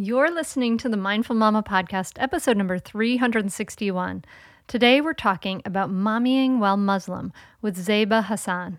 You're listening to the Mindful Mama podcast, episode number 361. Today we're talking about mommying while Muslim with Zaiba Hasan.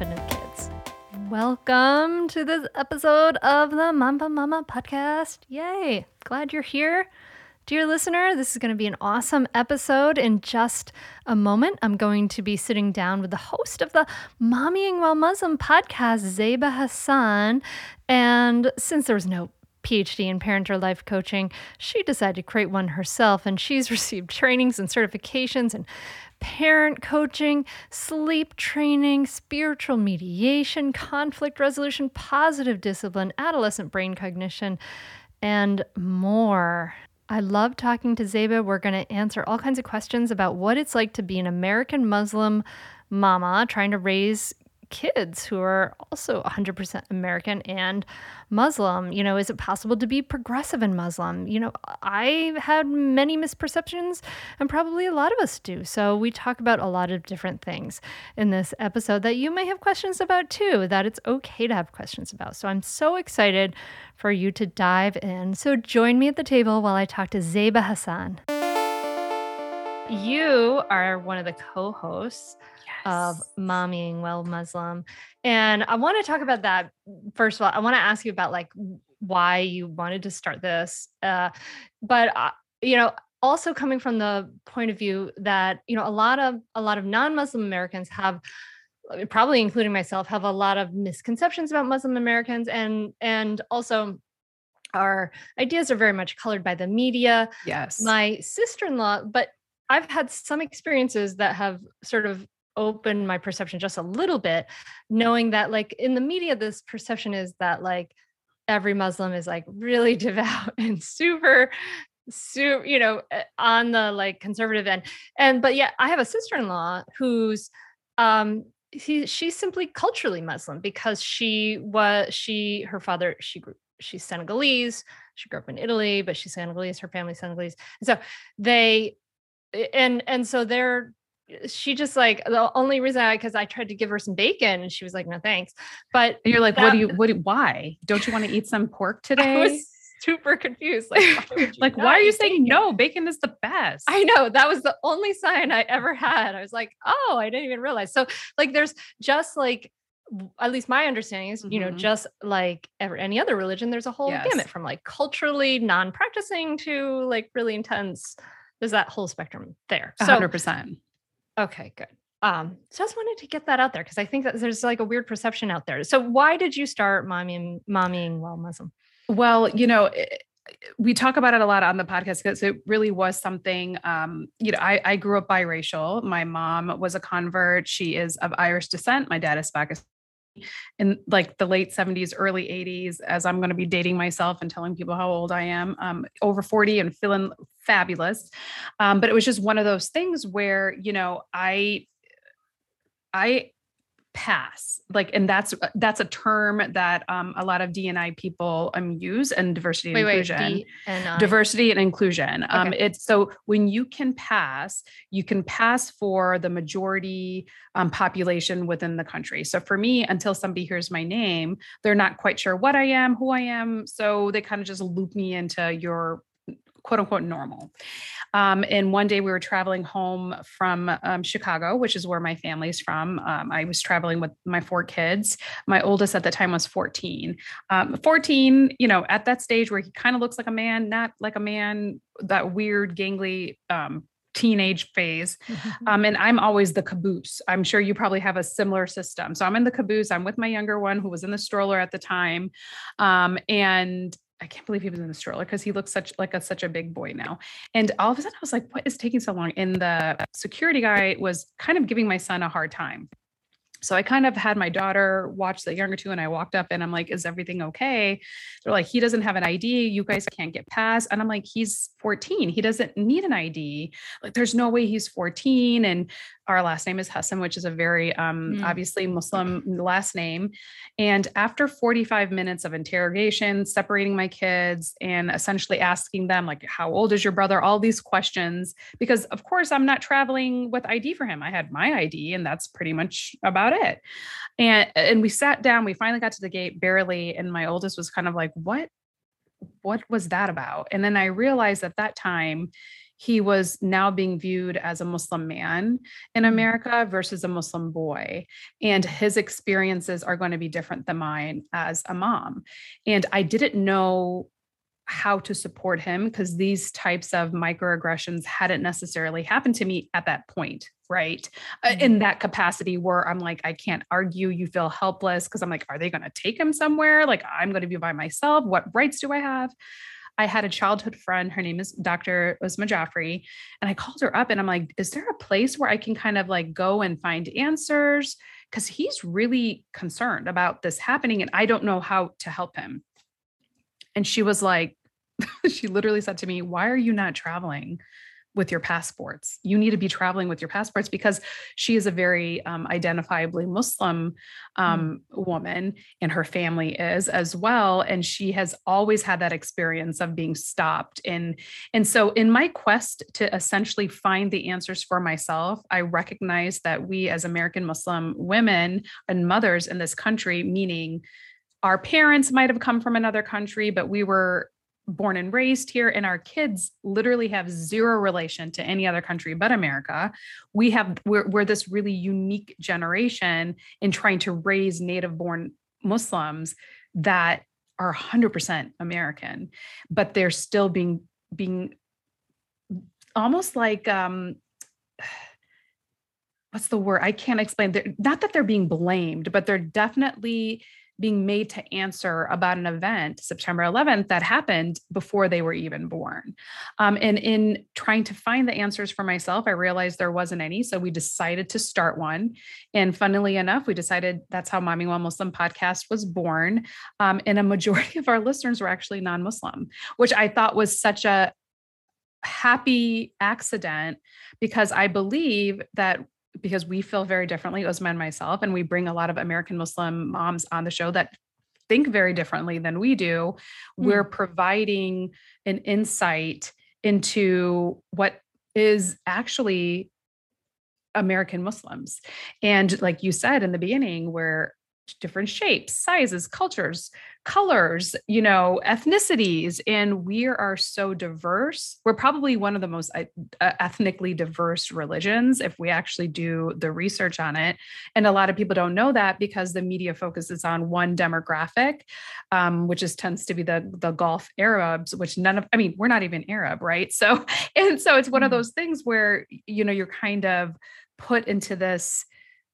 confident kids. Welcome to this episode of the Mamba Mama podcast. Yay! Glad you're here. Dear listener, this is going to be an awesome episode. In just a moment, I'm going to be sitting down with the host of the Mommying While Muslim podcast, Zaiba Hasan. And since there was no PhD in parent or life coaching, she decided to create one herself, and she's received trainings and certifications and parent coaching, sleep training, spiritual mediation, conflict resolution, positive discipline, adolescent brain cognition, and more. I love talking to Zaiba. We're going to answer all kinds of questions about what it's like to be an American Muslim mama trying to raise kids who are also 100% American and Muslim. You know, is it possible to be progressive and Muslim? You know, I had many misperceptions, and probably a lot of us do. So we talk about a lot of different things in this episode that you may have questions about too, that it's okay to have questions about. So I'm so excited for you to dive in. So join me at the table while I talk to Zaiba Hasan. You are one of the co hosts of Mommying While Muslim. And I want to talk about that. First of all, I want to ask you about like why you wanted to start this. Uh, but uh, you know, also coming from the point of view that you know a lot of a lot of non-Muslim Americans have uh, probably including myself have a lot of misconceptions about Muslim Americans and and also our ideas are very much colored by the media. Yes. My sister-in-law, but I've had some experiences that have sort of open my perception just a little bit knowing that like in the media this perception is that like every muslim is like really devout and super super you know eh, on the like conservative end. And but yeah i have a sister-in-law who's um he, she's simply culturally muslim because she was she her father she grew she's senegalese she grew up in italy but she's senegalese her family's senegalese. And so they eh, and and so they're she just like the only reason I because I tried to give her some bacon and she was like, no thanks. But and you're like, that, what do you what do, why? Don't you want to eat some pork today? I was super confused. Like, why like, why are you saying bacon? no? Bacon is the best. I know that was the only sign I ever had. I was like, oh, I didn't even realize. So like there's just like at least my understanding is, you know, mm-hmm. just like every, any other religion, there's a whole yes. gamut from like culturally non-practicing to like really intense. There's that whole spectrum there. So, 100%. Okay, good. Um, so I just wanted to get that out there because I think that there's like a weird perception out there. So why did you start mommy mommying while Muslim? Well, you know, it, eh, we talk about it a lot on the podcast because it really was something um, you know I, I, grew up biracial my mom was a convert she is of irish descent my dad is pakistani in like the late 70s early 80s as i'm going to be dating myself and telling people how old i am um, over 40 and feeling fabulous. Um, but it was just one of those things where you know i i pass. Like and that's that's a term that um, a lot of dni people um, use and diversity and wait, inclusion. Wait, diversity and inclusion. Um, okay. um, it's so when you can pass you can pass for the majority um, population within the country. So for me until somebody hears my name they're not quite sure what i am who i am so they kind of just loop me into your quote unquote normal. Um, and one day we were traveling home from um, Chicago, which is where my family's from. Um, I was traveling with my four kids. My oldest at the time was 14. Um, 14, you know, at that stage where he kind of looks like a man, not like a man, that weird, gangly um, teenage phase. Mm-hmm. Um, and I'm always the caboose. I'm sure you probably have a similar system. So I'm in the caboose. I'm with my younger one who was in the stroller at the time. Um, and I can't believe he was in the stroller because he looks such like a such a big boy now. And all of a sudden I was like, what is taking so long? And the security guy was kind of giving my son a hard time. so I kind of had my daughter watch the younger two and I walked up and I'm like, is everything okay? They're like, he doesn't have an ID. You guys can't get past. And I'm like, he's 14. He doesn't need an ID. Like, there's no way he's 14. And our last name is Hasan, which is a very um, mm. obviously Muslim last name. And after 45 minutes of interrogation, separating my kids and essentially asking them, like, how old is your brother? All these questions, because of course I'm not traveling with ID for him. I had my ID, and that's pretty much about it. And and we sat down, we finally got to the gate barely, and my oldest was kind of like, what? What was that about? And then I realized at that time he was now being viewed as a Muslim man in mm. America versus a Muslim boy. And his experiences are going to be different than mine as a mom. And I didn't know how to support him because these types of microaggressions hadn't necessarily happened to me at that point right mm-hmm. in that capacity where i'm like i can't argue you feel helpless because i'm like are they going to take him somewhere like i'm going to be by myself what rights do i have I had a childhood friend. Her name is Dr. Uzma Jafri. And I called her up and I'm like, is there a place where I can kind of like go and find answers? Because he's really concerned about this happening and I don't know how to help him. And she was like, she literally said to me, Why are you not traveling? With your passports. You need to be traveling with your passports because she is a very um, identifiably Muslim hmm. um, mm. woman, and her family is as well. And she has always had that experience of being stopped. And and so, in my quest to essentially find the answers for myself, I recognize that we as American Muslim women and mothers in this country, meaning our parents might have come from another country, but we were born and raised here and our kids literally have zero relation to any other country but america. We have we're, we're this really unique generation in trying to raise native born muslims that are 100% american but they're still being being almost like um what's the word? I can't explain. They're, not that they're being blamed but they're definitely being made to answer about an event, September 11th, that happened before they were even born. Um, and in trying to find the answers for myself, I realized there wasn't any. So we decided to start one. And funnily enough, we decided that's how Mommying While Muslim podcast was born. Um, and a majority of our listeners were actually non Muslim, which I thought was such a happy accident because I believe that because we feel very differently, Uzma and myself, and we bring a lot of American Muslim moms on the show that think very differently than we do. Mm. We're providing an insight into what is actually American Muslims. And like you said in the beginning, where different shapes, sizes, cultures, colors, you know, ethnicities. And we are so diverse. We're probably one of the most uh, ethnically diverse religions if we actually do the research on it. And a lot of people don't know that because the media focuses on one demographic, um, which is tends to be the, the Gulf Arabs, which none of, I mean, we're not even Arab, right? So, and so it's one of mm. those things where, you know, you're kind of put into this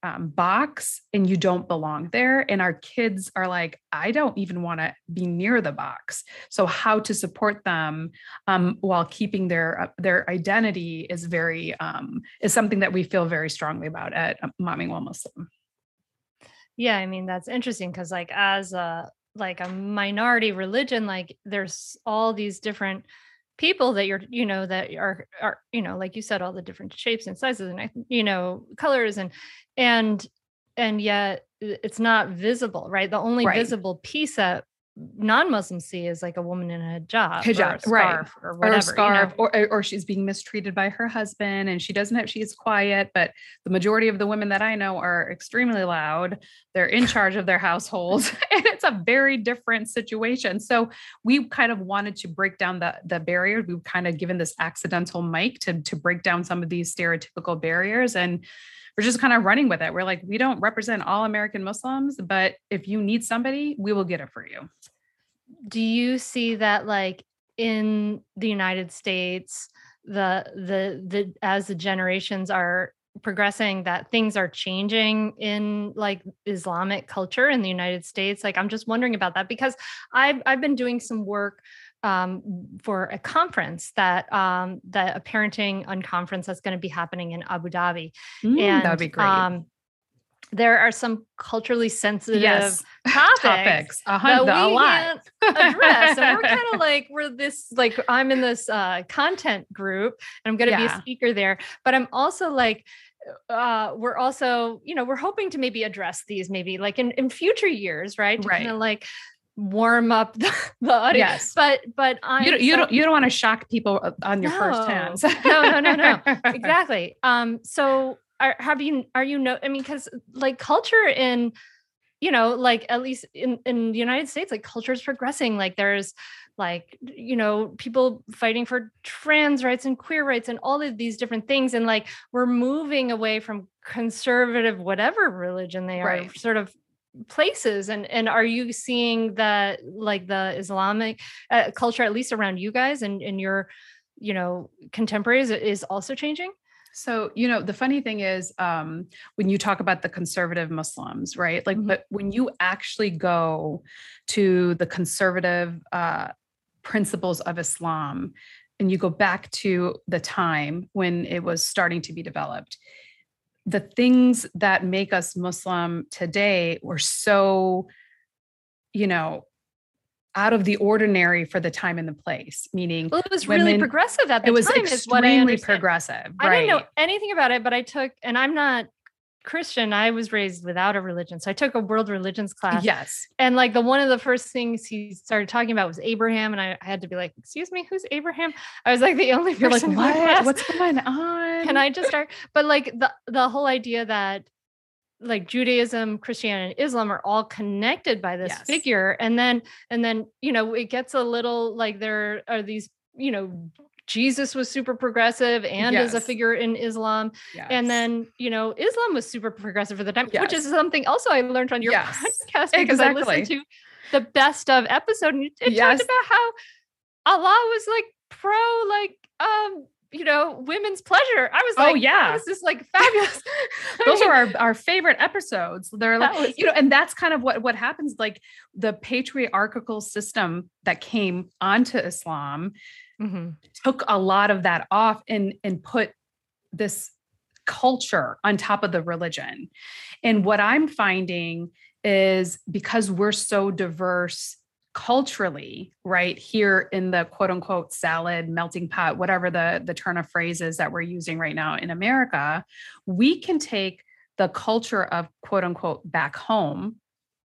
um, box and you don't belong there. And our kids are like, I don't even want to be near the box. So how to support them um, while keeping their uh, their identity is very um, is something that we feel very strongly about at uh, Mommying While Muslim. Yeah, I mean that's interesting because like as a like a minority religion, like there's all these different people that you're you know that are are you know like you said all the different shapes and sizes and you know colors and and and yet it's not visible right the only right. visible piece that non-Muslims see is like a woman in a hijab, hijab or a right. or whatever, or scarf, you know? or, or she's being mistreated by her husband and she doesn't have, she's quiet, but the majority of the women that I know are extremely loud. They're in charge of their households and it's a very different situation. So we kind of wanted to break down the, the barriers. We've kind of given this accidental mic to, to break down some of these stereotypical barriers and we're just kind of running with it. We're like, we don't represent all American Muslims, but if you need somebody, we will get it for you. Do you see that like in the United States, the the the as the generations are progressing that things are changing in like Islamic culture in the United States? Like I'm just wondering about that because I've I've been doing some work um, for a conference that um, that a parenting unconference that's going to be happening in Abu Dhabi. Mm, and, that'd be great. Um, there are some culturally sensitive yes topics, topics a that we a lot can't address. and we're kind of like, we're this, like, I'm in this uh, content group and I'm going to be a speaker there, but I'm also like, uh, we're also, you know, we're hoping to maybe address these maybe like in, in future years, right? To Right. kind of like warm up the, the audience. Yes. But, but I, you don't, you don't you don't want to shock people on your first No. hands No, no, no, no. exactly. Um, so are have you are you know I mean, because like culture in you know, like at least in in the United States, like culture is progressing. Like there's like you know people fighting for trans rights and queer rights and all of these different things and like we're moving away from conservative whatever religion they are Right. sort of places and and are you seeing that like the islamic uh, culture at least around you guys and and your you know contemporaries is also changing So, you know, the funny thing is, um, when you talk about the conservative Muslims, right? Like, Mhm. but when you actually go to the conservative uh, principles of Islam and you go back to the time when it was starting to be developed, the things that make us Muslim today were so, you know, out of the ordinary for the time and the place, meaning well, it was really progressive at the time. it was time is what I extremely progressive. I didn't know anything about it, but I took, and I'm not Christian. I was raised without a religion, so I took a world religions class. Yes. And like the one of the first things he started talking about was Abraham, and I, I had to be like, "Excuse me, who's Abraham?" I was like the only You're like, person what? What's going on? Can I just start? But like the the whole idea that like Judaism, Christianity, and Islam are all connected by this Yes. figure, and then and then you know it gets a little like there are these you know Jesus was super progressive and is a figure in Islam, and then you know Islam was super progressive at the time, which is something also I learned on your Yes. podcast because I listened to the best of episode and it Yes. talked about how Allah was like pro like um you know women's pleasure. I was Oh, like, yeah. this is like fabulous. Those mean, are our, our favorite episodes. They're like, was- you know, and that's kind of what what happens. Like the patriarchal system that came onto Islam Mhm. took a lot of that off and and put this culture on top of the religion. And what I'm finding is because we're so diverse culturally, right here in the quote unquote salad melting pot, whatever the the turn of phrases that we're using right now in America, we can take the culture of quote unquote back home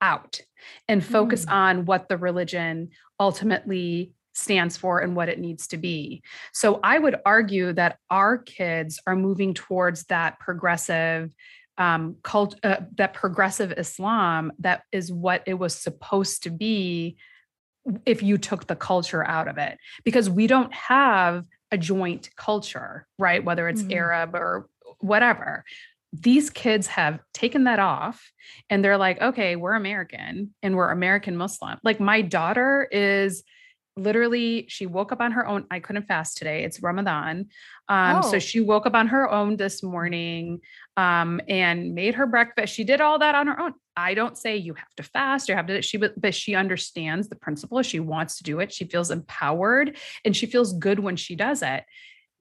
out and focus Mm. on what the religion ultimately stands for and what it needs to be. So I would argue that our kids are moving towards that progressive um cult uh, that progressive Islam that is what it was supposed to be if you took the culture out of it because we don't have a joint culture right whether it's Mhm. Arab or whatever these kids have taken that off and they're like okay we're American and we're American Muslim like my daughter is literally she woke up on her own i couldn't fast today it's ramadan um Oh. so she woke up on her own this morning um and made her breakfast she did all that on her own. I don't say you have to fast or have to she but, but she understands the principle she wants to do it she feels empowered and she feels good when she does it.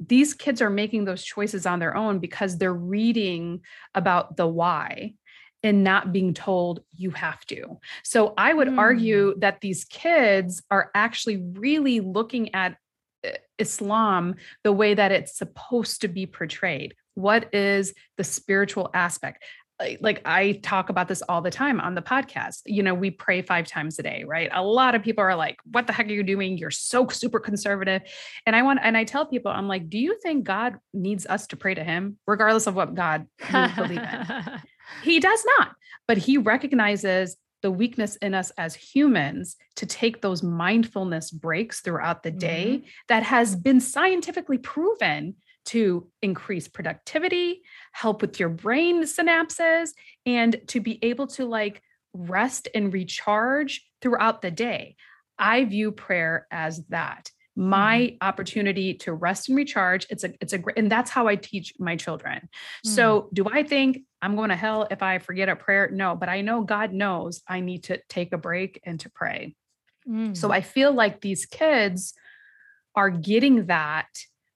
These kids are making those choices on their own because they're reading about the why and not being told you have to. So I would Mm. argue that these kids are actually really looking at uh, Islam the way that it's supposed to be portrayed. What is the spiritual aspect? Like- Like I talk about this all the time on the podcast. You know, we pray five times a day, right? A lot of people are like, what the heck are you doing? You're so super conservative. And I want, and I tell people, I'm like, do you think God needs us to pray to him, regardless of what God you believe in? He does not, but he recognizes the weakness in us as humans to take those mindfulness breaks throughout the day mm-hmm. that has been scientifically proven to increase productivity, help with your brain synapses, and to be able to like rest and recharge throughout the day. I view prayer as that my opportunity to rest and recharge it's a it's a great and that's how i teach my children so do i think i'm going to hell if i forget a prayer no but i know god knows i need to take a break and to pray Mm. so i feel like these kids are getting that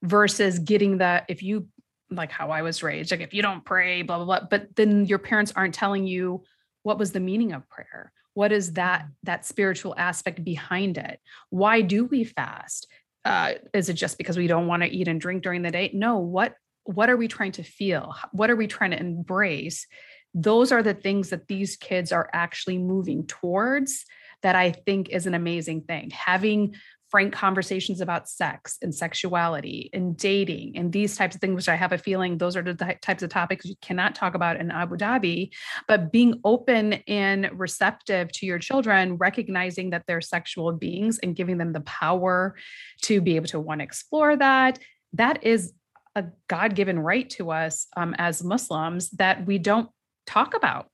versus getting the if you like how I was raised. Like if you don't pray, blah, blah, blah. But then your parents aren't telling you what was the meaning of prayer? What is that that spiritual aspect behind it? Why do we fast? Uh, is it just because we don't want to eat and drink during the day? No, what what are we trying to feel? What are we trying to embrace? Those are the things that these kids are actually moving towards that I think is an amazing thing. Having frank conversations about sex and sexuality and dating and these types of things, which I have a feeling those are the types of topics you cannot talk about in Abu Dhabi. But being open and receptive to your children, recognizing that they're sexual beings and giving them the power to be able to want to explore that, that is a God given right to us um, as Muslims that we don't talk about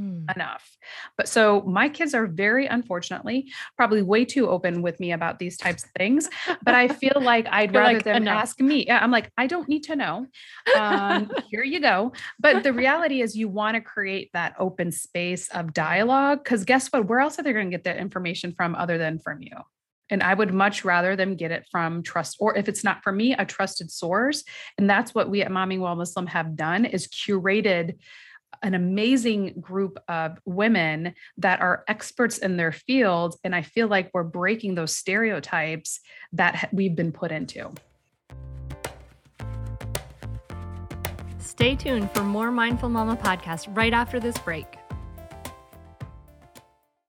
mm. enough. But so my kids are very unfortunately probably way too open with me about these types of things. But I feel like I'd rather like, them enough. ask me. Yeah, I'm like, I don't need to know. Um, here you go. But the reality is, you want to create that open space of dialogue because guess what? Where else are they going to get that information from other than from you? And I would much rather them get it from trust, or if it's not for me, a trusted source. And that's what we at Mommying While Muslim have done is curated an amazing group of women that are experts in their field. And I feel like we're breaking those stereotypes that we've been put into. Stay tuned for more Mindful Mama podcast right after this break.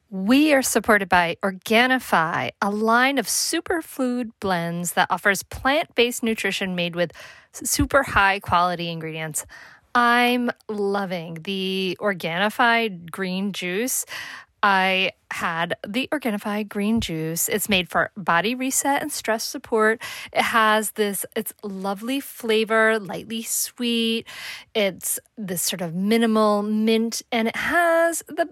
We are supported by Organifi, a line of superfood blends that offers plant based nutrition made with super high quality ingredients. I'm loving the Organifi green juice. I had the Organifi green juice. It's made for body reset and stress support. It has this it's lovely flavor, lightly sweet. It's this sort of minimal mint and it has the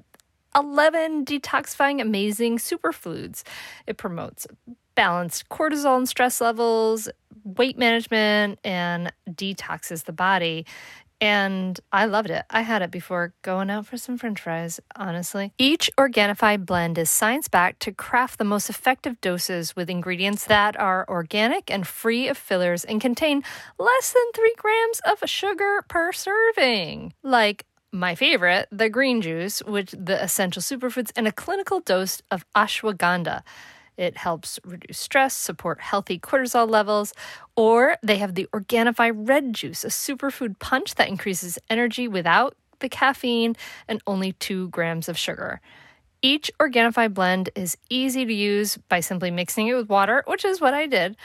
11 detoxifying amazing superfoods. It promotes balanced cortisol and stress levels, weight management and detoxes the body. And I loved it. I had it before going out for some french fries, honestly. Each Organifi blend is science backed to craft the most effective doses with ingredients that are organic and free of fillers and contain less than three grams of sugar per serving. Like my favorite, the green juice, with the essential superfoods, and a clinical dose of ashwagandha. It helps reduce stress, support healthy cortisol levels. Or they have the Organifi Red Juice, a superfood punch that increases energy without the caffeine and only two grams of sugar. Each Organifi blend is easy to use by simply mixing it with water, which is what I did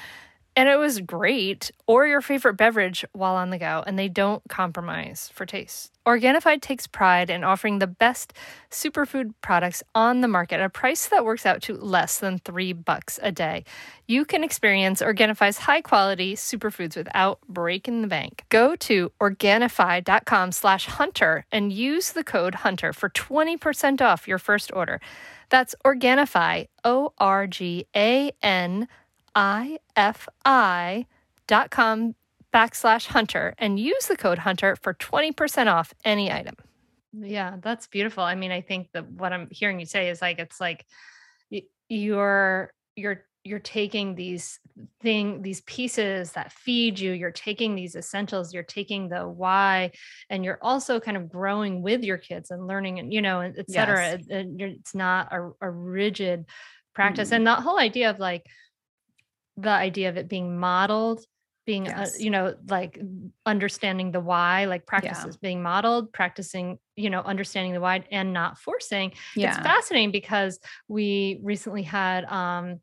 and it was great, or your favorite beverage while on the go, and they don't compromise for taste. Organifi takes pride in offering the best superfood products on the market at a price that works out to less than three bucks a day. You can experience Organifi's high quality superfoods without breaking the bank. Go to Organifi.com slash hunter and use the code hunter for 20% off your first order. That's Organifi, O R G A N ifi.com backslash hunter and use the code hunter for 20% off any item. Yeah, that's beautiful. I mean, I think that what I'm hearing you say is like it's like you're you're you're taking these thing these pieces that feed you you're taking these essentials you're taking the why and you're also kind of growing with your kids and learning and you know et cetera yes. it's not a, a rigid practice mm. and that whole idea of like the idea of it being modeled being uh, yes. uh, you know like understanding the why like practices yeah. being modeled practicing you know understanding the why and not forcing yeah. it's fascinating because we recently had um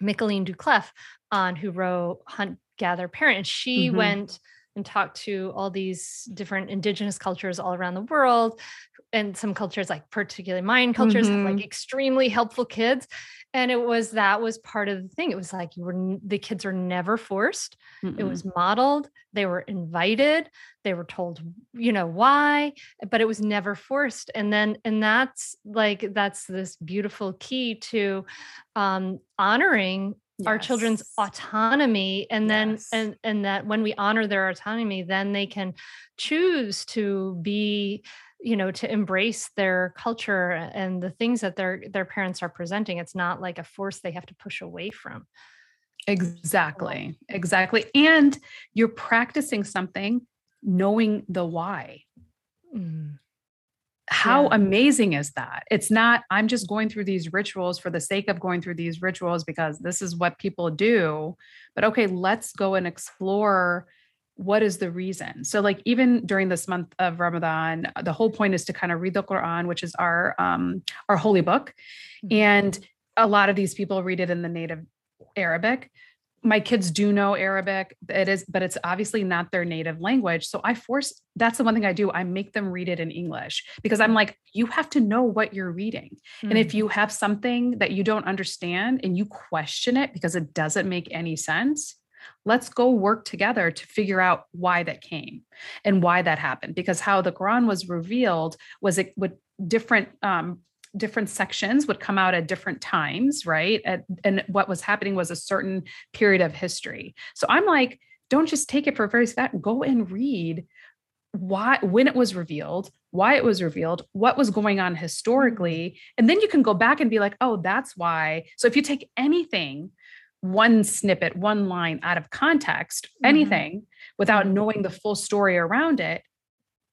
Michaeleen Doucleff on who wrote Hunt Gather Parent and she mm-hmm. went and talked to all these different indigenous cultures all around the world and some cultures like particularly Mayan cultures mm-hmm. have like extremely helpful kids and it was that was part of the thing. It was like you were the kids are never forced. Mm it was modeled. They were invited. They were told you know why but it was never forced. And then and that's like that's this beautiful key to um honoring yes. our children's autonomy. And then yes. and and that when we honor their autonomy then they can choose to be you know to embrace their culture and the things that their their parents are presenting it's not like a force they have to push away from Exactly. Exactly. And you're practicing something knowing the why. Mm. How yeah. amazing is that? It's not, I'm just going through these rituals for the sake of going through these rituals because this is what people do. But okay, let's go and explore what is the reason so like even during this month of ramadan the whole point is to kind of read the quran which is our um our holy book mm-hmm. and a lot of these people read it in the native arabic my kids do know arabic it is but it's obviously not their native language so i force that's the one thing i do i make them read it in english because i'm like you have to know what you're reading mm-hmm. and if mm. you have something that you don't understand and you question it because it doesn't make any sense let's go work together to figure out why that came and why that happened because how the quran was revealed was it with different um, different sections would come out at different times right? At, and what was happening was a certain period of history. So i'm like don't just take it for very fact go and read why when it was revealed why it was revealed what was going on historically and then you can go back and be like oh that's why. So if you take anything one snippet, one line out of context, mm-hmm. anything without knowing the full story around it,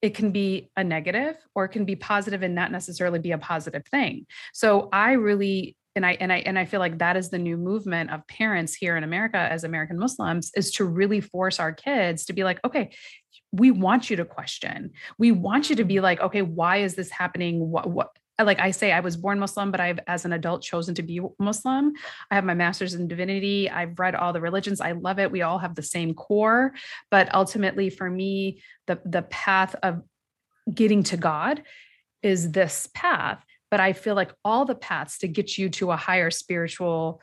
it can be a negative or it can be positive and not necessarily be a positive thing. So I really and I and I and I feel like that is the new movement of parents here in America as American Muslims is to really force our kids to be like, okay, we want you to question. We want you to be mm-hmm. like, okay, why is this happening? What what like I say, I was born Muslim, but I've, as an adult, chosen to be Muslim. I have my master's in divinity. I've read all the religions. I love it. We all have the same core, but ultimately, for me, the the path of getting to God is this path. But I feel like all the paths to get you to a higher spiritual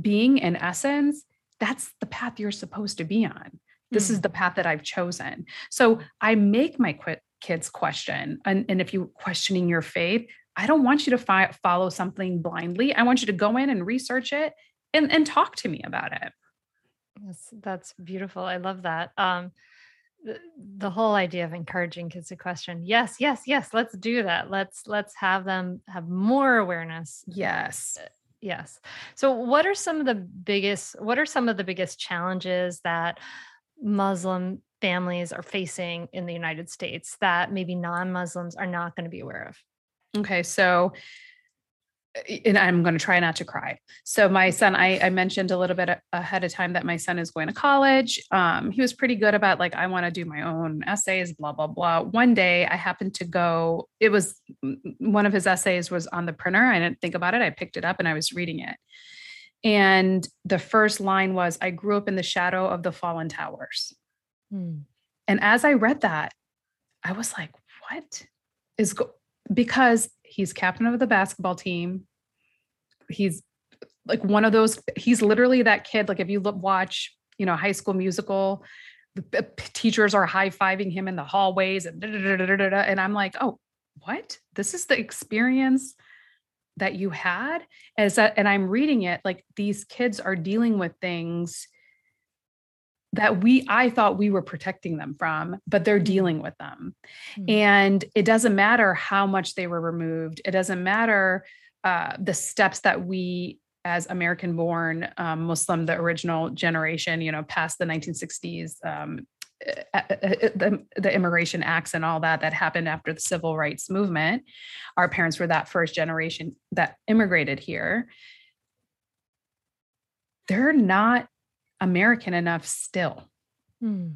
being and essence, that's the path you're supposed to be on. This mm. is the path that I've chosen. So I make my quit kids question and, and if you're questioning your faith i don't want you to fi- follow something blindly. I want you to go in and research it and, and talk to me about it. Yes that's beautiful. I love that. Um the, the whole idea of encouraging kids to question. Yes yes yes let's do that. Let's let's have them have more awareness. Yes. Uh, yes. So what are some of the biggest what are some of the biggest challenges that muslim families are facing in the United States that maybe non Muslims are not going to be aware of? Okay. So, and I'm going to try not to cry. So my son, I, I, mentioned a little bit ahead of time that my son is going to college. Um, he was pretty good about like, I want to do my own essays, blah, blah, blah. One day I happened to go, it was one of his essays was on the printer. I didn't think about it. I picked it up and I was reading it. And the first line was, I grew up in the shadow of the fallen towers. Hmm. And as I read that, I was like, what is go-? because he's captain of the basketball team. He's like one of those, he's literally that kid. Like if you look, watch, you know, high school musical, the teachers are high-fiving him in the hallways and and I'm like, oh, what? This is the experience that you had as and I'm reading it like these kids are dealing with things that we I thought we were protecting them from, but they're mm-hmm. dealing with them. Mm-hmm. And it doesn't matter how much they were removed. It doesn't matter uh, the steps that we as American born um, Muslim, the original generation, you know, past the 1960s, um, uh, uh, the, the immigration acts and all that that happened after the civil rights movement our parents were that first generation that immigrated here they're not American enough still. Hmm.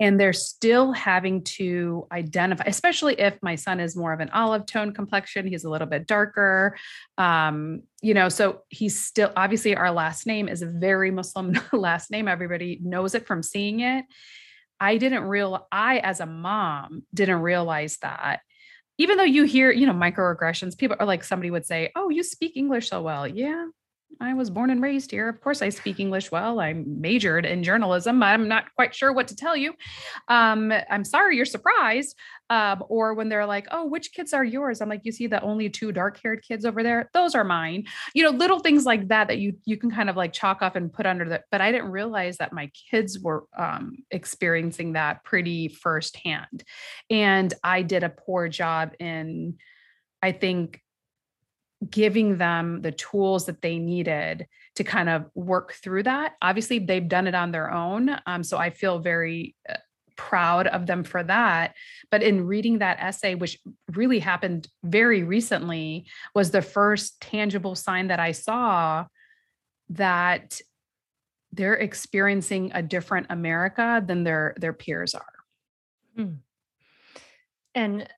And they're still having to identify, especially if my son is more of an olive tone complexion, he's a little bit darker. Um, you know, so he's still obviously our last name is a very Muslim last name. Everybody knows it from seeing it. I didn't real I as a mom didn't realize that even though you hear, you know, microaggressions, people are like somebody would say, "Oh, you speak English so well." Yeah, I was born and raised here. Of course, I speak English well. I majored in journalism. I'm not quite sure what to tell you. Um, I'm sorry you're surprised. Um, or when they're like, "Oh, which kids are yours?" I'm like, "You see the only two dark-haired kids over there? Those are mine." You know, little things like that that you you can kind of like chalk up and put under the. But I didn't realize that my kids were um, experiencing that pretty firsthand, and I did a poor job in, I think giving them the tools that they needed to kind of work through that. Obviously, they've done it on their own. Um, so I feel very uh, proud of them for that. But in reading that essay, which really happened very recently, was the first tangible sign that I saw that they're experiencing a different America than their their peers are. Hmm. And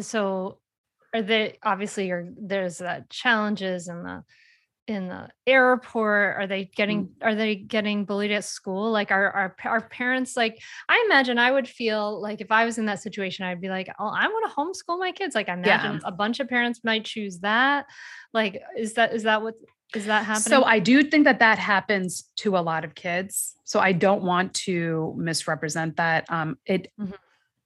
so are they obviously are there's uh, challenges and the in the airport. Are they getting mm. are they getting bullied at school? Like are, are our parents like i imagine i would feel like if i was in that situation i'd be like oh i want to homeschool my kids. Like i imagine yeah. a bunch of parents might choose that. Like is that is that what is that happening? So i do think that that happens to a lot of kids. So i don't want to misrepresent that. Um it mm-hmm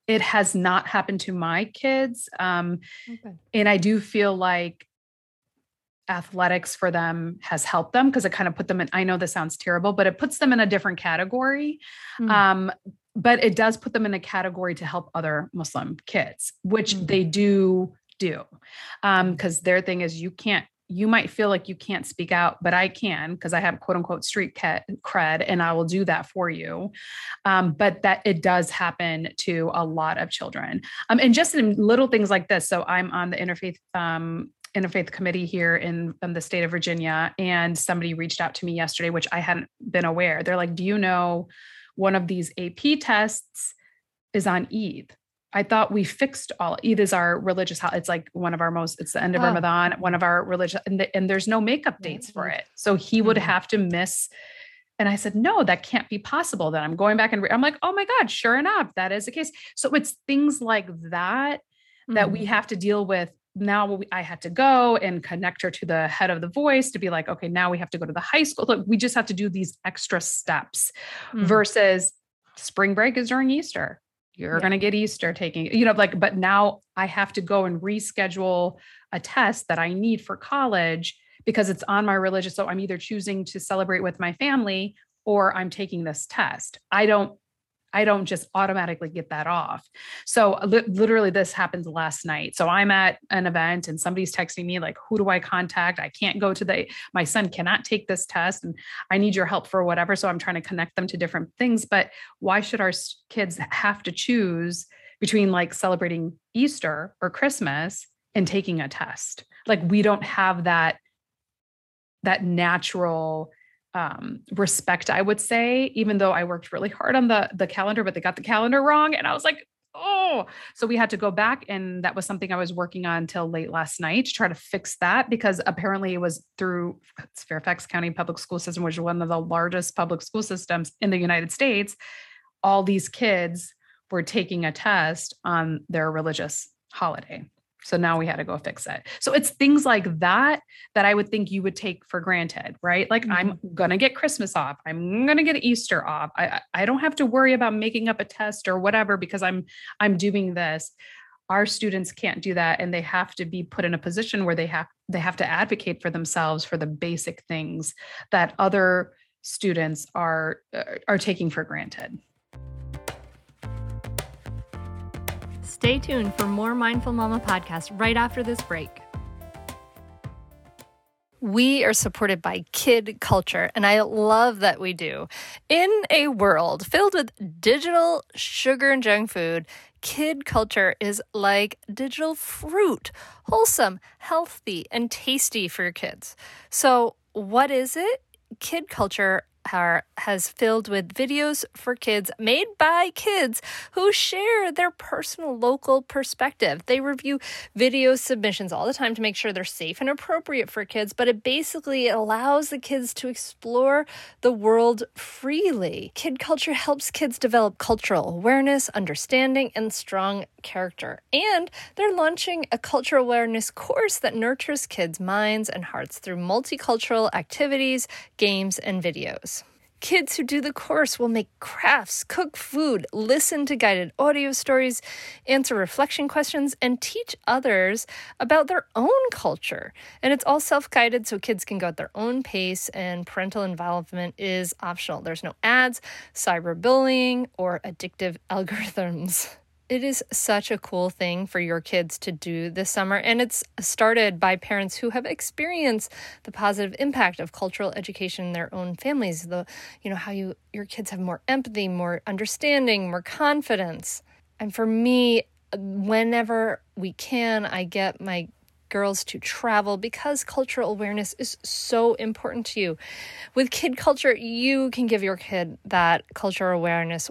it has not happened to my kids um, okay. and i do feel like athletics for them has helped them because it kind of put them in i know this sounds terrible but it puts them in a different category mm. um, but it does put them in a category to help other muslim kids which mm. they do do because um, their thing is you can't you might feel like you can't speak out, but I can because I have quote unquote street cred and I will do that for you. Um, but that it does happen to a lot of children. Um, and just in little things like this. So I'm on the interfaith um, interfaith committee here in, in, the state of Virginia, and somebody reached out to me yesterday, which I hadn't been aware. They're like, "Do you know one of these AP tests is on Eid?" I thought we fixed all Eid is our religious It's like one of our most. It's the end of oh. Ramadan. One of our religious, and, the, and there's no makeup dates for it, so he would mm-hmm. have to miss. And I said, no, that can't be possible. That I'm going back and re- I'm like, oh my God, sure enough, that is the case. So it's things like that mm-hmm. that we mm-hmm. have to deal with now I had to go and connect her to the head of the voice to be like, okay, now we have to go to the high school. Look, we just have to do these extra steps mm-hmm. versus spring break is during Easter. You're yeah. going to get Easter taking, you know, like, but now I have to go and reschedule a test that I need for college because it's on my religious. So I'm either choosing to celebrate with my family or I'm taking this test. I don't I don't just automatically get that off. So uh, li- literally this happened last night. So I'm at an event and somebody's texting me like who do I contact? I can't go to the my son cannot take this test and I need your help for whatever. So I'm trying to connect them to different things, but why should our kids have to choose between like celebrating Easter or Christmas and taking a test? Like we don't have that that natural um, respect, I would say, even though I worked really hard on the the calendar, but they got the calendar wrong. And I was like, oh, so we had to go back. And that was something I was working on until late last night to try to fix that because apparently it was through Fairfax County Public School System, which is one of the largest public school systems in the United States. All these kids were taking a test on their religious holiday. So now we had to go fix it. So it's things like that that I would think you would take for granted, right? Like mm-hmm. I'm going to get Christmas off. I'm going to get Easter off. I I don't have to worry about making up a test or whatever because I'm I'm doing this. Our students can't do that and they have to be put in a position where they have they have to advocate for themselves for the basic things that other students are uh, are taking for granted. Stay tuned for more Mindful Mama podcast right after this break. We are supported by Kid Culture, and I love that we do. In a world filled with digital sugar and junk food, Kid Culture is like digital fruit, wholesome, healthy, and tasty for your kids. So, what is it? Kid Culture are, has filled with videos for kids made by kids who share their personal local perspective. They review video submissions all the time to make sure they're safe and appropriate for kids, but it basically allows the kids to explore the world freely. Kid culture helps kids develop cultural awareness, understanding, and strong character. And they're launching a cultural awareness course that nurtures kids' minds and hearts through multicultural activities, games, and videos. Kids who do the course will make crafts, cook food, listen to guided audio stories, answer reflection questions, and teach others about their own culture. And it's all self guided so kids can go at their own pace, and parental involvement is optional. There's no ads, cyberbullying, or addictive algorithms. It is such a cool thing for your kids to do this summer. And it's started by parents who have experienced the positive impact of cultural education in their own families. The, you know, how you your kids have more empathy, more understanding, more confidence. And for me, whenever we can, I get my girls to travel because cultural awareness is so important to you. With kid culture, you can give your kid that cultural awareness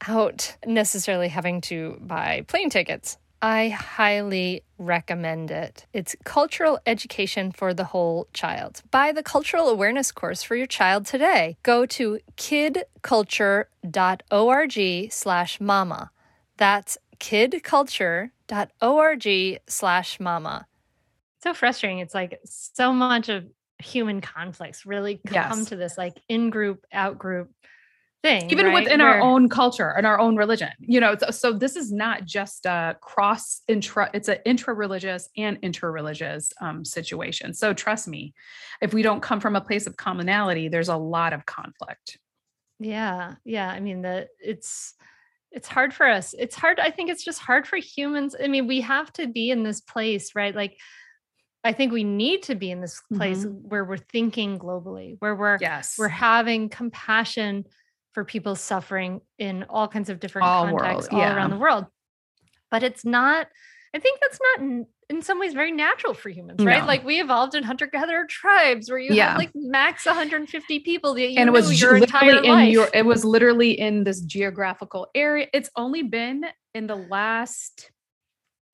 without necessarily having to buy plane tickets. I highly recommend it. It's cultural education for the whole child. Buy the cultural awareness course for your child today. Go to kidculture.org slash mama. That's kidculture.org slash mama so frustrating. It's like so much of human conflicts really come yes. to this like in group, out group thing. Even right? within Where, our own culture and our own religion, you know, so, so this is not just a cross intra, it's an intra-religious and inter-religious um, situation. So trust me, if we don't come from a place of commonality, there's a lot of conflict. Yeah. Yeah. I mean, the it's it's hard for us. It's hard. I think it's just hard for humans. I mean, we have to be in this place, right? Like I think we need to be in this place mm-hmm. where we're thinking globally, where we're yes. we're having compassion for people suffering in all kinds of different all contexts world, yeah. all around the world. But it's not I think that's not in, some ways very natural for humans, right? No. Like we evolved in hunter-gatherer tribes where you yeah. have like max 150 people that you and it was your entire in life. Your, it was literally in this geographical area. It's only been in the last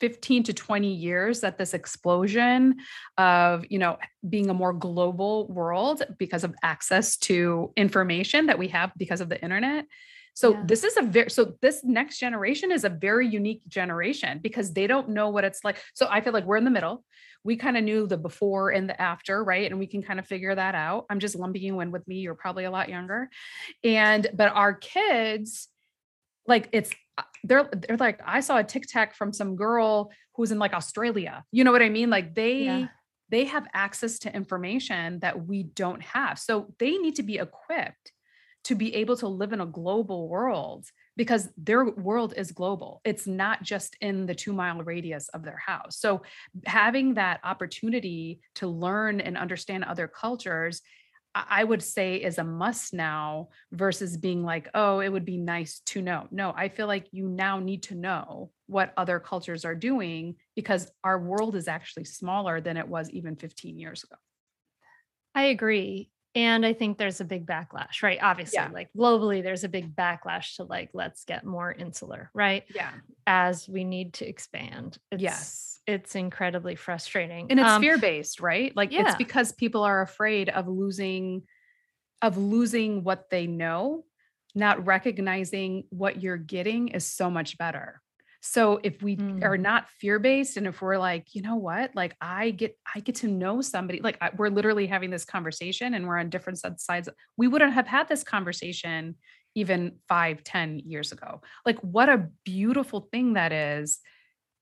15 to 20 years that this explosion of you know being a more global world because of access to information that we have because of the internet. So yeah. this is a very so this next generation is a very unique generation because they don't know what it's like. So i feel like we're in the middle. We kind of knew the before and the after right? And we can kind of figure that out. I'm just lumping you in with me. You're probably a lot younger. And but our kids like it's they're they're like I saw a TikTok from some girl who's in like Australia. You know what I mean? Like they yeah. they have access to information that we don't have. So they need to be equipped to be able to live in a global world because their world is global. It's not just in the 2 mile radius of their house. So having that opportunity to learn and understand other cultures I would say is a must now versus being like, oh, it would be nice to know. No, I feel like you now need to know what other cultures are doing because our world is actually smaller than it was even 15 years ago. I agree. And I think there's a big backlash, right? Obviously, yeah. like globally, there's a big backlash to like, let's get more insular, right? Yeah. As we need to expand. It's, yes it's incredibly frustrating. And it's um, fear based, right? Like yeah. it's because people are afraid of losing of losing what they know, not recognizing what you're getting is so much better. So if we mm. are not fear based and if we're like, you know what, like I get, I get to know somebody, like I, we're literally having this conversation and we're on different sides. We wouldn't have had this conversation even five, ten years ago. Like what a beautiful thing that is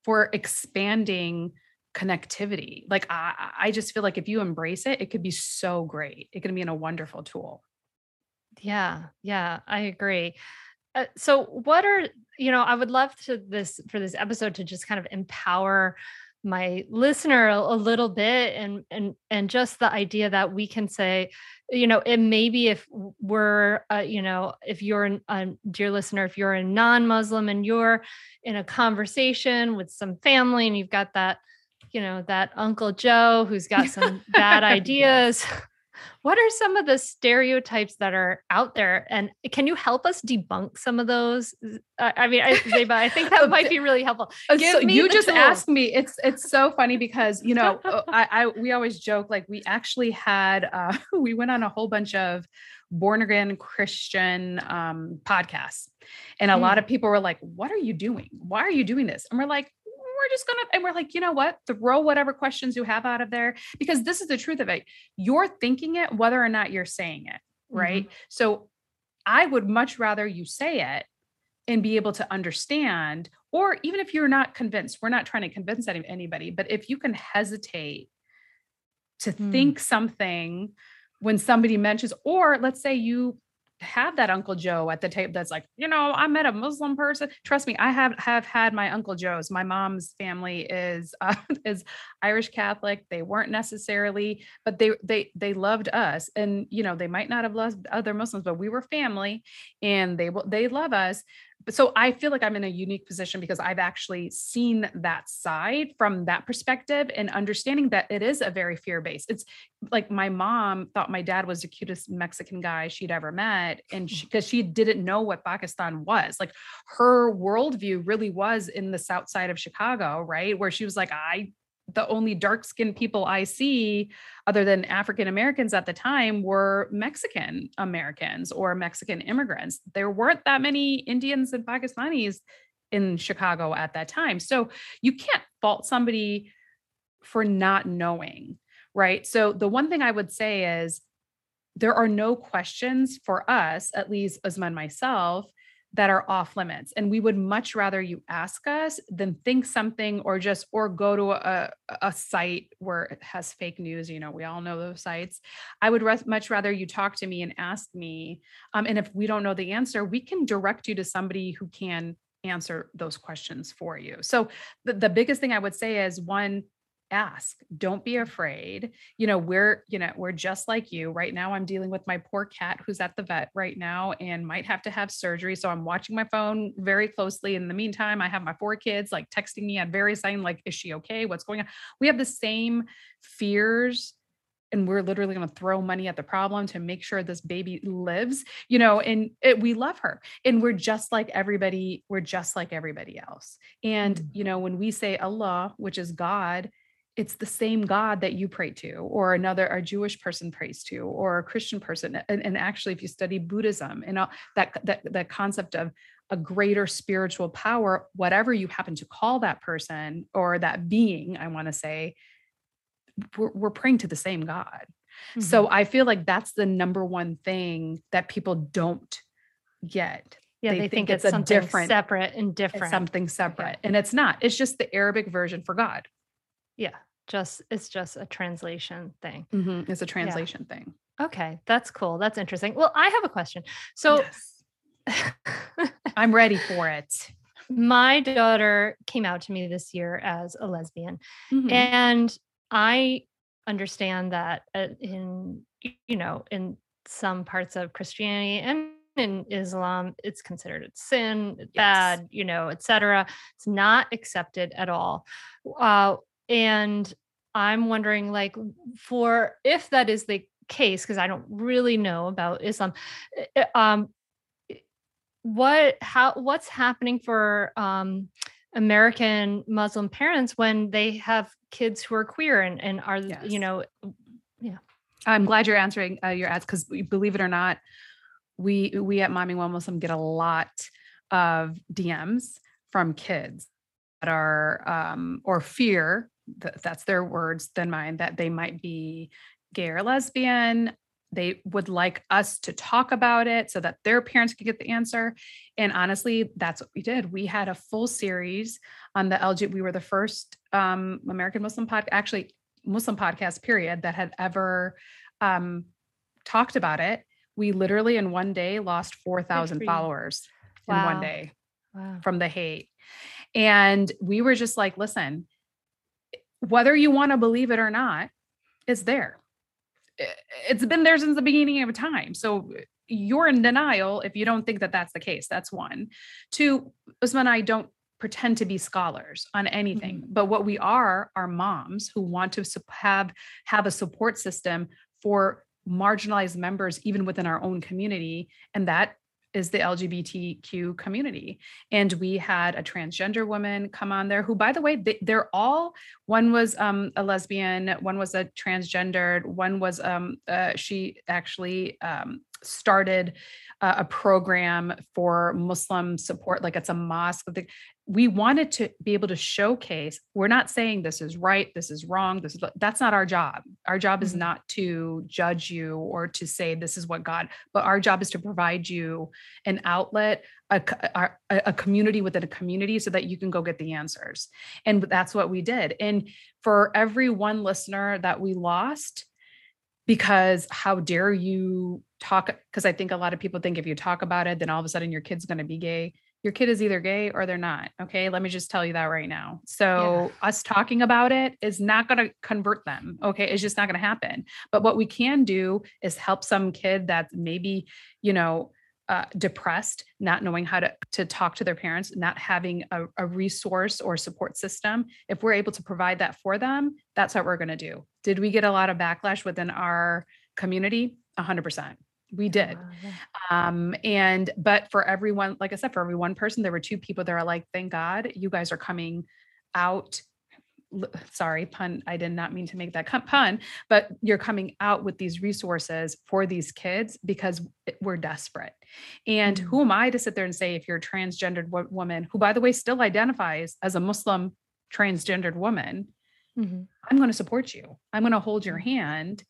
for expanding connectivity. Like I, I just feel like if you embrace it, it could be so great. It can be a wonderful tool. Yeah, yeah, I agree. Uh, so what are you know i would love to this for this episode to just kind of empower my listener a, a, little bit and and and just the idea that we can say you know it maybe if we're uh, you know if you're a dear listener if you're a non-muslim and you're in a conversation with some family and you've got that you know that uncle joe who's got some bad ideas what are some of the stereotypes that are out there and can you help us debunk some of those i mean i, Zaiba, I think that might be really helpful uh, Give so you just tools. asked me it's it's so funny because you know uh, I, I we always joke like we actually had uh we went on a whole bunch of born again Christian um, podcasts. And a mm. lot of people were like, What are you doing? Why are you doing this? And we're like, we're just gonna and we're like you know what throw whatever questions you have out of there because this is the truth of it you're thinking it whether or not you're saying it right mm-hmm. so i would much rather you say it and be able to understand or even if you're not convinced we're not trying to convince anybody but if you can hesitate to mm. think something when somebody mentions or let's say you have that Uncle Joe at the table that's like, you know, I met a Muslim person. Trust me, I have have had my Uncle Joes. My mom's family is uh, is Irish Catholic. They weren't necessarily, but they they they loved us, and you know, they might not have loved other Muslims, but we were family, and they they love us so I feel like I'm in a unique position because I've actually seen that side from that perspective and understanding that it is a very fear based. It's like my mom thought my dad was the cutest Mexican guy she'd ever met. And because she, she, didn't know what Pakistan was, like her worldview really was in the south side of Chicago, right? Where she was like, I the only dark skinned people I see, other than African Americans at the time, were Mexican Americans or Mexican immigrants. There weren't that many Indians and Pakistanis in Chicago at that time. So you can't fault somebody for not knowing, right? So the one thing I would say is there are no questions for us, at least as and myself, that are off limits and we would much rather you ask us than think something or just or go to a, a site where it has fake news you know we all know those sites. I would res- much rather you talk to me and ask me um, and if we don't know the answer we can direct you to somebody who can answer those questions for you. So the, the biggest thing i would say is one ask don't be afraid. You know we're you know we're just like you. Right now i'm dealing with my poor cat who's at the vet right now and might have to have surgery so i'm watching my phone very closely. In the meantime i have my four kids like texting me at various times like is she okay? What's going on? We have the same fears and we're literally going to throw money at the problem to make sure this baby lives you know and it, we love her and we're just like everybody we're just like everybody else. And mm. you know when we say allah which is god it's the same God that you pray to, or another a Jewish person prays to, or a Christian person. And, and actually, if you study Buddhism and all, that that that concept of a greater spiritual power, whatever you happen to call that person or that being, I want to say, we're, we're praying to the same God. Mm-hmm. So I feel like that's the number one thing that people don't get. Yeah, they, they think, think, it's, it's a different, separate and different, something separate, and it's not. It's just the Arabic version for God. Yeah, just it's just a translation thing. Mm-hmm. It's a translation yeah. thing. Okay, that's cool. That's interesting. Well, I have a question. So yes. I'm ready for it. My daughter came out to me this year as a lesbian. Mm-hmm. And I understand that uh, in you know, in some parts of Christianity and in Islam, it's considered a sin, yes. bad, you know, etc. It's not accepted at all. Uh, and I'm wondering, like, for if that is the case, because I don't really know about Islam, eh, eh, um, eh, what how what's happening for um American Muslim parents when they have kids who are queer and and are yes. you know yeah. I'm glad you're answering uh, your ads because believe it or not, we we at Mommying While Muslim get a lot of DMs from kids that are um, or fear th- that's their words than mine that they might be gay or lesbian. They would like us to talk about it so that their parents could get the answer. And honestly that's what we did. We had a full series on the lg we were the first um, american muslim podcast actually muslim podcast period that had ever um, talked about it. We literally in one day lost 4000 followers wow. in one day wow. from the hate. And we were just like listen whether you want to believe it or not, it's there. It's been there since the beginning of time. So you're in denial if you don't think that that's the case. That's one. Two, Uzma and I don't pretend to be scholars on anything, mm-hmm. but what we are are moms who want to have have a support system for marginalized members even within our own community and that is the LGBTQ community. And we had a transgender woman come on there who, by the way, they, are all one was um, a lesbian, one was a transgendered, one was um, uh, she actually um, started uh, a program for Muslim support, like it's a mosque we wanted to be able to showcase we're not saying this is right this is wrong this is that's not our job. Our job is mm-hmm. not to judge you or to say this is what god but our job is to provide you an outlet a, a, a community within a community so that you can go get the answers. And that's what we did. And for every one listener that we lost because how dare you talk because i think a lot of people think if you talk about it then all of a sudden your kid's going to be gay your kid is either gay or they're not okay let me just tell you that right now so yeah. us talking about it is not going to convert them okay it's just not going to happen but what we can do is help some kid that's maybe you know uh, depressed, not knowing how to, to talk to their parents, not having a, a resource or support system, if we're able to provide that for them, that's what we're going to do. Did we get a lot of backlash within our community? 100%. We did. Um, and, but for everyone, like I said, for every one person, there were two people that are like, thank God you guys are coming out sorry pun i did not mean to make that pun but you're coming out with these resources for these kids because we're desperate and mm-hmm. who am i to sit there and say if you're a transgendered woman who by the way still identifies as a muslim transgendered woman mm-hmm. i'm going to support you i'm going to hold your mm-hmm. hand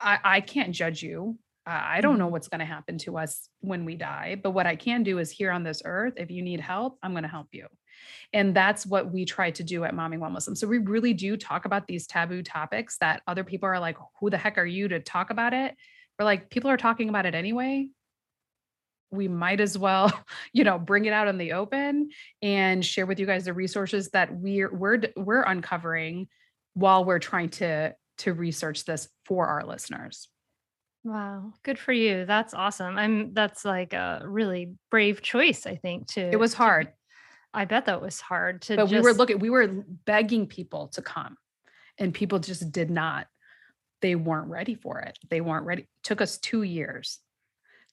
I, I can't judge you I don't know mm-hmm. what's going to happen to us when we die, but what I can do is here on this earth, if you need help, I'm going to help you. And that's what we try to do at Mommying While Muslim. So we really do talk about these taboo topics that other people are like, who the heck are you to talk about it? We're like, people are talking about it anyway. We might as well, you know, bring it out in the open and share with you guys the resources that we're we're we're uncovering while we're trying to to research this for our listeners. Wow, good for you. That's awesome. I'm that's like a really brave choice, I think, too. It was hard. I bet that was hard to. But just... we were looking, we were begging people to come, and people just did not. They weren't ready for it. They weren't ready. It took us two years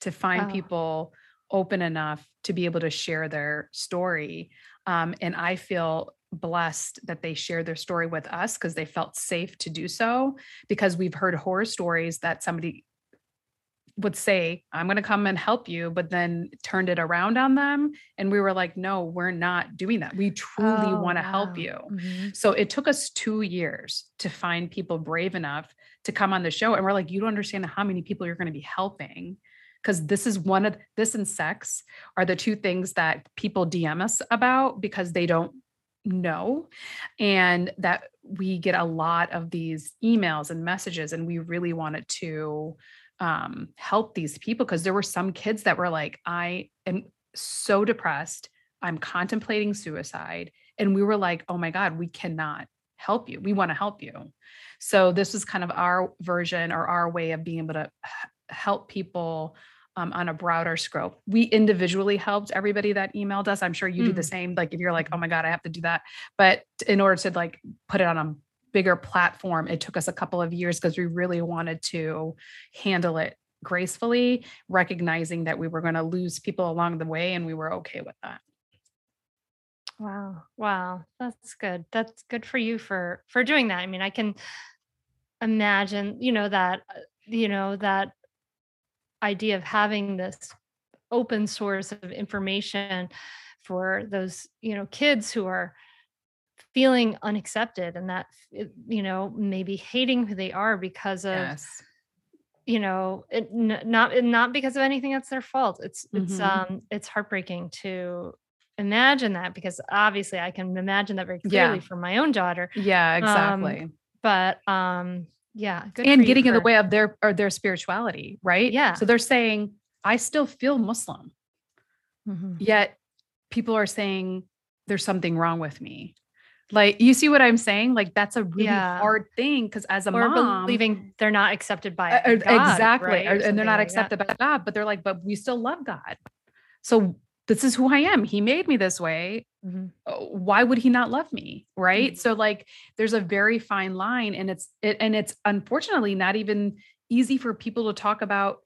to find people open enough to be able to share their story. Um, and I feel blessed that they shared their story with us because they felt safe to do so because we've heard horror stories that somebody would say, I'm going to come and help you, but then turned it around on them. And we were like, no, we're not doing that. We truly oh, want to wow. help you. Mm-hmm. So it took us two years to find people brave enough to come on the show. And we're like, you don't understand how many people you're going to be helping. Because this is one of this and sex are the two things that people DM us about because they don't know. And that we get a lot of these emails and messages, and we really wanted to um, help these people because there were some kids that were like, I am so depressed. I'm contemplating suicide. And we were like, oh my God, we cannot help you. We want to help you. So this was kind of our version or our way of being able to help people um, on a broader scope. We individually helped everybody that emailed us. I'm sure you mm. do the mm. same. Like if you're like, oh my God, I have to do that. But in order to like put it on a bigger platform, it took us a couple of years because we really wanted to handle it gracefully, recognizing that we were going to lose people along the way and we were okay with that. Wow. Wow. That's good. That's good for you for for doing that. I mean, I can imagine, you know, that uh, you know, that idea of having this open source of information for those, you know, kids who are feeling unaccepted and that you know maybe hating who they are because of yes. you know it, n- not not because of anything that's their fault it's mm-hmm. it's um it's heartbreaking to imagine that because obviously i can imagine that very clearly yeah. for my own daughter yeah um, exactly um, but um yeah and getting for, in the way of their or their spirituality right yeah so they're saying i still feel muslim mm-hmm. yet people are saying there's something wrong with me like you see what I'm saying? Like that's a really yeah. hard thing because as a or mom, believing they're not accepted by God, exactly, right? and they're not like accepted that. by God, but they're like, but we still love God. So this is who I am. He made me this way. Mm-hmm. Uh, why would he not love me? Right. Mm-hmm. So like there's a very fine line and it's it and it's unfortunately not even easy for people to talk about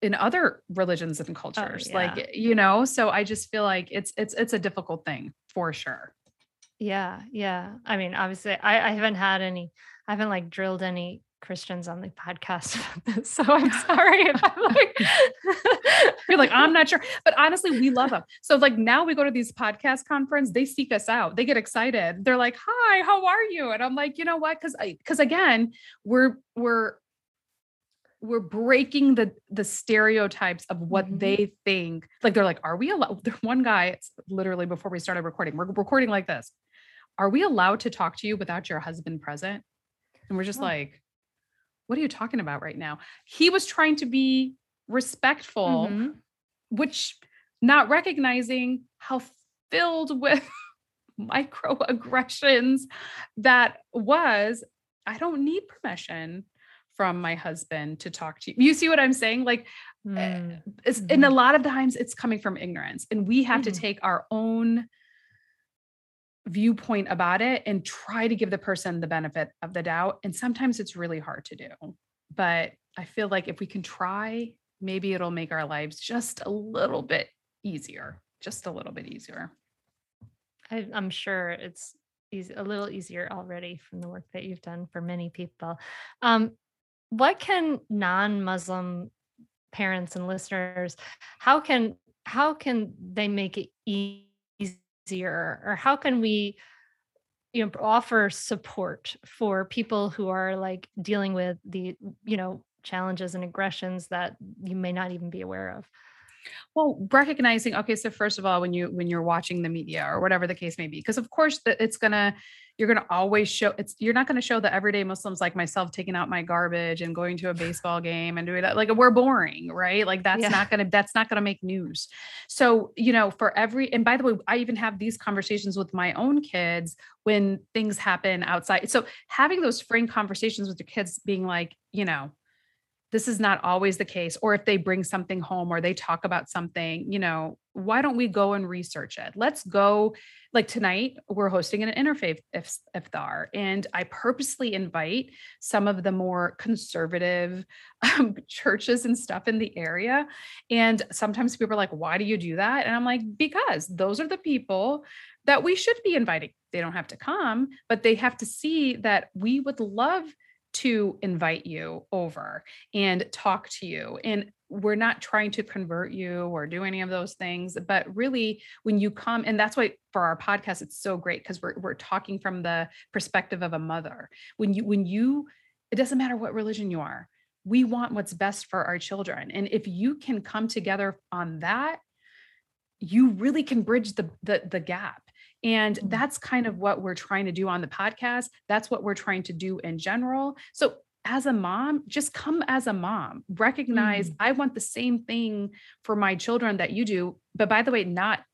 in other religions and oh, cultures. Oh, yeah. Like, you know, so I just feel like it's it's it's a difficult thing for sure. Yeah, yeah. I mean, obviously, I, I haven't had any, I haven't like drilled any Christians on the podcast So I'm sorry if I'm like, you're like, I'm not sure. But honestly, we love them. So like now we go to these podcast conference, they seek us out. They get excited. They're like, hi, how are you? And I'm like, you know what? Cause I, cause again, we're, we're, we're breaking the the stereotypes of what mm-hmm. they think. Like they're like, are we allowed? One guy, it's literally before we started recording, we're recording like this are we allowed to talk to you without your husband present? And we're just oh. like, what are you talking about right now? He was trying to be respectful, Mhm. which not recognizing how filled with microaggressions that was. I don't need permission from my husband to talk to you. You see what I'm saying? Like, Mm. it's, and a Mhm. lot of times it's coming from ignorance, and we have to Mhm. take our own viewpoint about it and try to give the person the benefit of the doubt. And sometimes it's really hard to do. But I feel like if we can try, maybe it'll make our lives just a little bit easier, just a little bit easier. I, I'm sure it's easy, a little easier already from the work that you've done for many people. Um, what can non-Muslim parents and listeners, how can how can they make it e- easier, or how can we, you know, offer support for people who are like dealing with the, you know, challenges and aggressions that you may not even be aware of? Well, recognizing, okay, so first of all, when you when you're watching the media or whatever the case may be, because of course that it's gonna you're gonna always show it's you're not gonna show the everyday Muslims like myself taking out my garbage and going to a baseball game and doing that. Like we're boring, right? Like that's Yeah. not gonna that's not gonna make news. So, you know, for every and by the way, I even have these conversations with my own kids when things happen outside. So having those frank conversations with your kids being like, you know, this is not always the case or if they bring something home or they talk about something you know why don't we go and research it? Let's go like tonight we're hosting an interfaith if- iftar and i purposely invite some of the more conservative um, churches and stuff in the area and sometimes people are like why do you do that? And i'm like because those are the people that we should be inviting. They don't have to come but they have to see that we would love to invite you over and talk to you. And we're not trying to convert you or do any of those things, but really when you come, and that's why for our podcast, it's so great because we're we're talking from the perspective of a mother. When you when you, it doesn't matter what religion you are, we want what's best for our children. And if you can come together on that, you really can bridge the the, the gap. And Mhm. that's kind of what we're trying to do on the podcast. That's what we're trying to do in general. So, as a mom, just come as a mom. Recognize Mm. I want the same thing for my children that you do. But by the way, not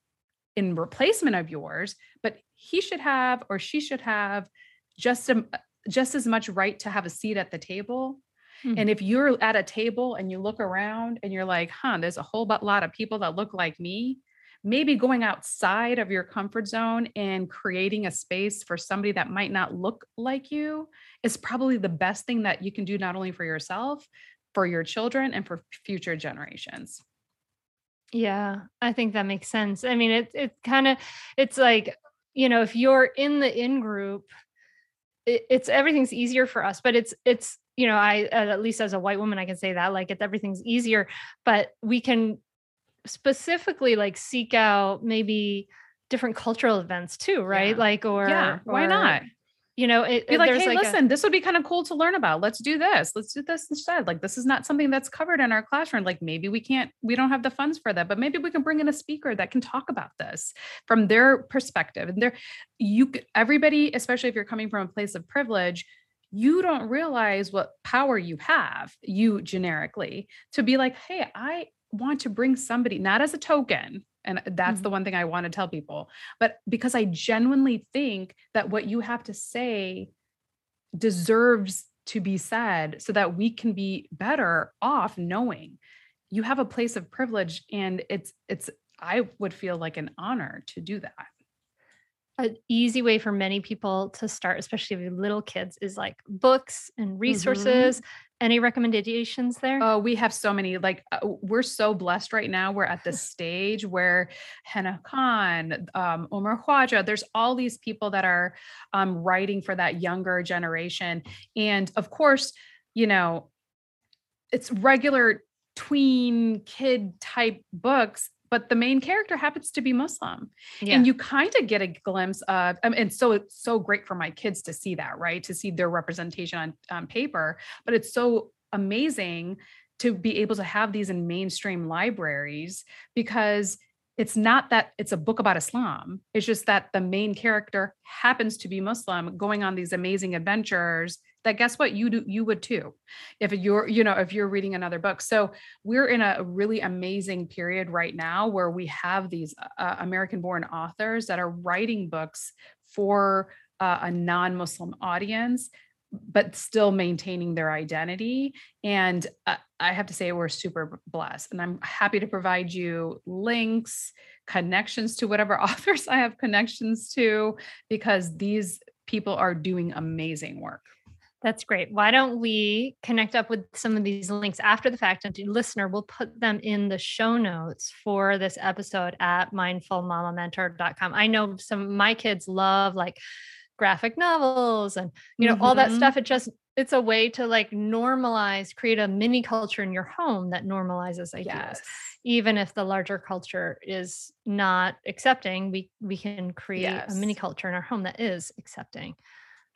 in replacement of yours, but he should have or she should have just a, just as much right to have a seat at the table. Mhm. And if you're at a table and you look around and you're like, huh, there's a whole lot of people that look like me, maybe going outside of your comfort zone and creating a space for somebody that might not look like you is probably the best thing that you can do, not only for yourself, for your children, and for future generations. Yeah, I think that makes sense. I mean, it it kind of it's like, you know, if you're in the in group, it, it's everything's easier for us, but it's it's you know, I at least as a white woman I can say that like it's everything's easier, but we can specifically like seek out maybe different cultural events too, right? Yeah. Like or yeah, why or, not? You know, it, Be like, hey, like a- listen, this would be kind of cool to learn about. Let's do this. Let's do this instead. Like, this is not something that's covered in our classroom. Like, maybe we can't, we don't have the funds for that, but maybe we can bring in a speaker that can talk about this from their perspective. And there, you, everybody, especially if you're coming from a place of privilege, you don't realize what power you have, you generically, to be like, hey, I want to bring somebody, not as a token. And that's Mhm. the one thing I want to tell people, but because I genuinely think that what you have to say deserves to be said so that we can be better off knowing you have a place of privilege and it's it's I would feel like an honor to do that. an easy way for many people to start, especially with little kids, is like books and resources. Any recommendations there? Oh, we have so many. Like uh, we're so blessed right now. We're at this stage where Hena Khan, um, Omar Khwaja, there's all these people that are um, writing for that younger generation, and of course, you know, it's regular tween kid type books. But the main character happens to be Muslim. yeah. and you kind of get a glimpse of and so it's so great for my kids to see that right to see their representation on, on paper but it's so amazing to be able to have these in mainstream libraries because it's not that it's a book about Islam. It's just that the main character happens to be Muslim going on these amazing adventures that guess what you do you would too if you're you know if you're reading another book so we're in a really amazing period right now where we have these uh, american born authors that are writing books for uh, a non-muslim audience but still maintaining their identity. And uh, I have to say, we're super blessed. And I'm happy to provide you links, connections to whatever authors I have connections to, because these people are doing amazing work. That's great. Why don't we connect up with some of these links after the fact? And listener, we'll put them in the show notes for this episode at mindfulmamamentor.com. I know some my kids love like graphic novels and you know mm-hmm. all that mm-hmm. stuff it just it's a way to like normalize create a mini culture in your home that normalizes ideas yes. even if the larger culture is not accepting we we can create yes. a mini culture in our home that is accepting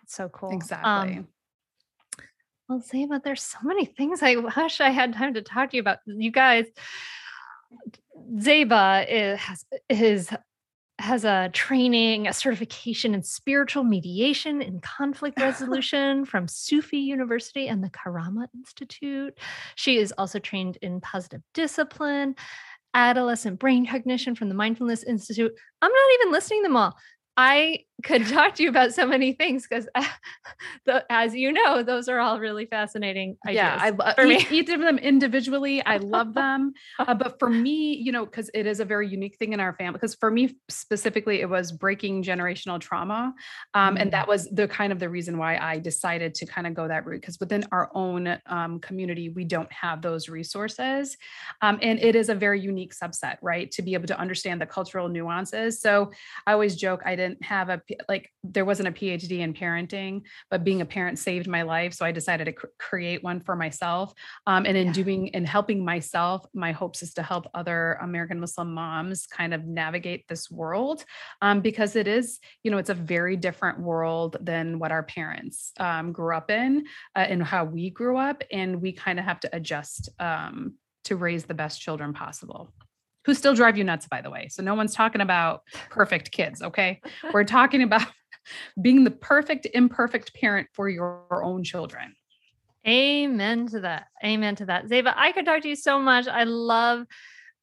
it's so cool exactly um, well say but there's so many things i wish i had time to talk to you about you guys Zaiba is, is has a training, a certification in spiritual mediation and conflict resolution from Sufi University and the Karamah Institute. She is also trained in positive discipline, adolescent brain cognition from the Mindfulness Institute. I'm not even listing them all. I could talk to you about so many things because, as you know, those are all really fascinating. yeah, I love each, each, of them individually. I love them, uh, but for me, you know, because it is a very unique thing in our family. Because for me specifically, it was breaking generational trauma, um, mm-hmm. and that was the kind of the reason why I decided to kind of go that route. Because within our own um, community, we don't have those resources, um, and it is a very unique subset, right? To be able to understand the cultural nuances. So I always joke I didn't have a like there wasn't a PhD in parenting, but being a parent saved my life. So I decided to cr- create one for myself. Um, and in yeah. doing and helping myself, my hopes is to help other American Muslim moms kind of navigate this world um, because it is, you know, it's a very different world than what our parents um, grew up in uh, and how we grew up. And we kind of have to adjust um, to raise the best children possible who still drive you nuts, by the way. So no one's talking about perfect kids, okay? We're talking about being the perfect, imperfect parent for your own children. Amen to that. Amen to that. Zaiba, I could talk to you so much. I love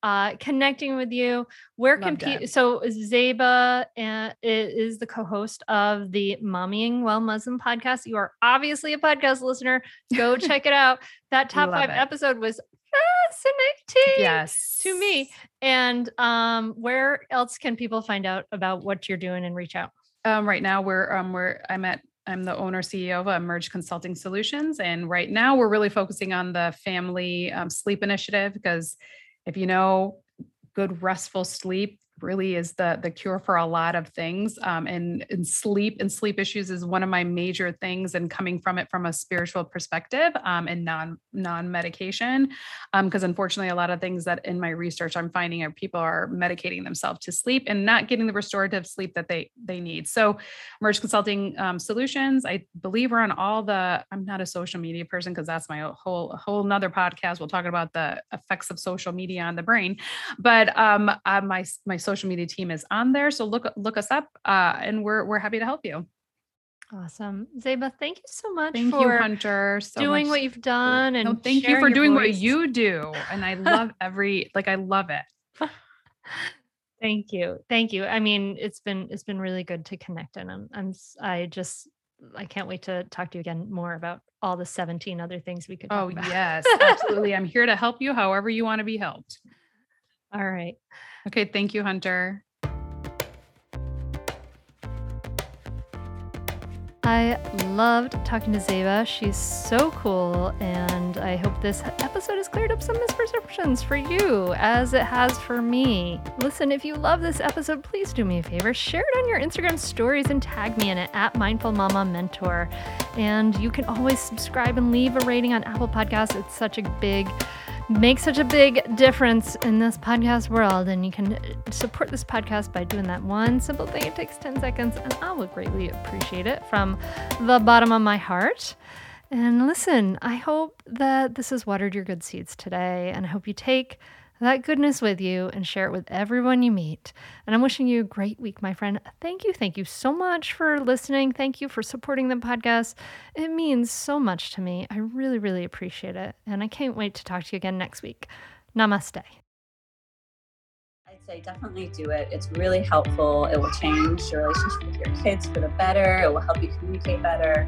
uh, connecting with you. Where can people? So Zaiba uh, is the co-host of the Mommying While Muslim podcast. You are obviously a podcast listener. Go check it out. That top five it. episode was fascinating yes to me. And um where else can people find out about what you're doing and reach out? Um right now we're um we're i'm at i'm the owner ceo of emerge consulting solutions and right now we're really focusing on the family um, sleep initiative because if you know good restful sleep really is the the cure for a lot of things um, and, and sleep and sleep issues is one of my major things and coming from it from a spiritual perspective um, and non non medication because um, unfortunately a lot of things that in my research i'm finding are people are medicating themselves to sleep and not getting the restorative sleep that they they need. So merge consulting um, solutions i believe we're on all the i'm not a social media person because that's my whole whole nother podcast. We'll talk about the effects of social media on the brain. But um uh, my my social media team is on there. So look look us up, uh, and we're we're happy to help you. Awesome, Zaiba. Thank you so much. Thank you, Hunter. So doing much. what you've done, and no, thank you for doing voice. what you do. And I love every like I love it. thank you, thank you. I mean, it's been it's been really good to connect, and I'm I'm I just I can't wait to talk to you again more about all the 17 other things we could. oh about. yes, absolutely. I'm here to help you however you want to be helped. All right. Okay. Thank you, Hunter. I loved talking to Zaiba. She's so cool, and I hope this episode has cleared up some misperceptions for you, as it has for me. Listen, if you love this episode, please do me a favor share it on your Instagram stories and tag me in it at Mindful Mama Mentor. And you can always subscribe and leave a rating on Apple Podcasts. It's such a big make such a big difference in this podcast world. And you can support this podcast by doing that one simple thing. It takes 10 seconds, and I will greatly appreciate it from the bottom of my heart. And listen, I hope that this has watered your good seeds today, and I hope you take that goodness with you and share it with everyone you meet. And I'm wishing you a great week, my friend. Thank you. Thank you so much for listening. Thank you for supporting the podcast. It means so much to me. I really, really appreciate it. And I can't wait to talk to you again next week. Namaste. I'd say definitely do it. It's really helpful. It will change your relationship with your kids for the better. It will help you communicate better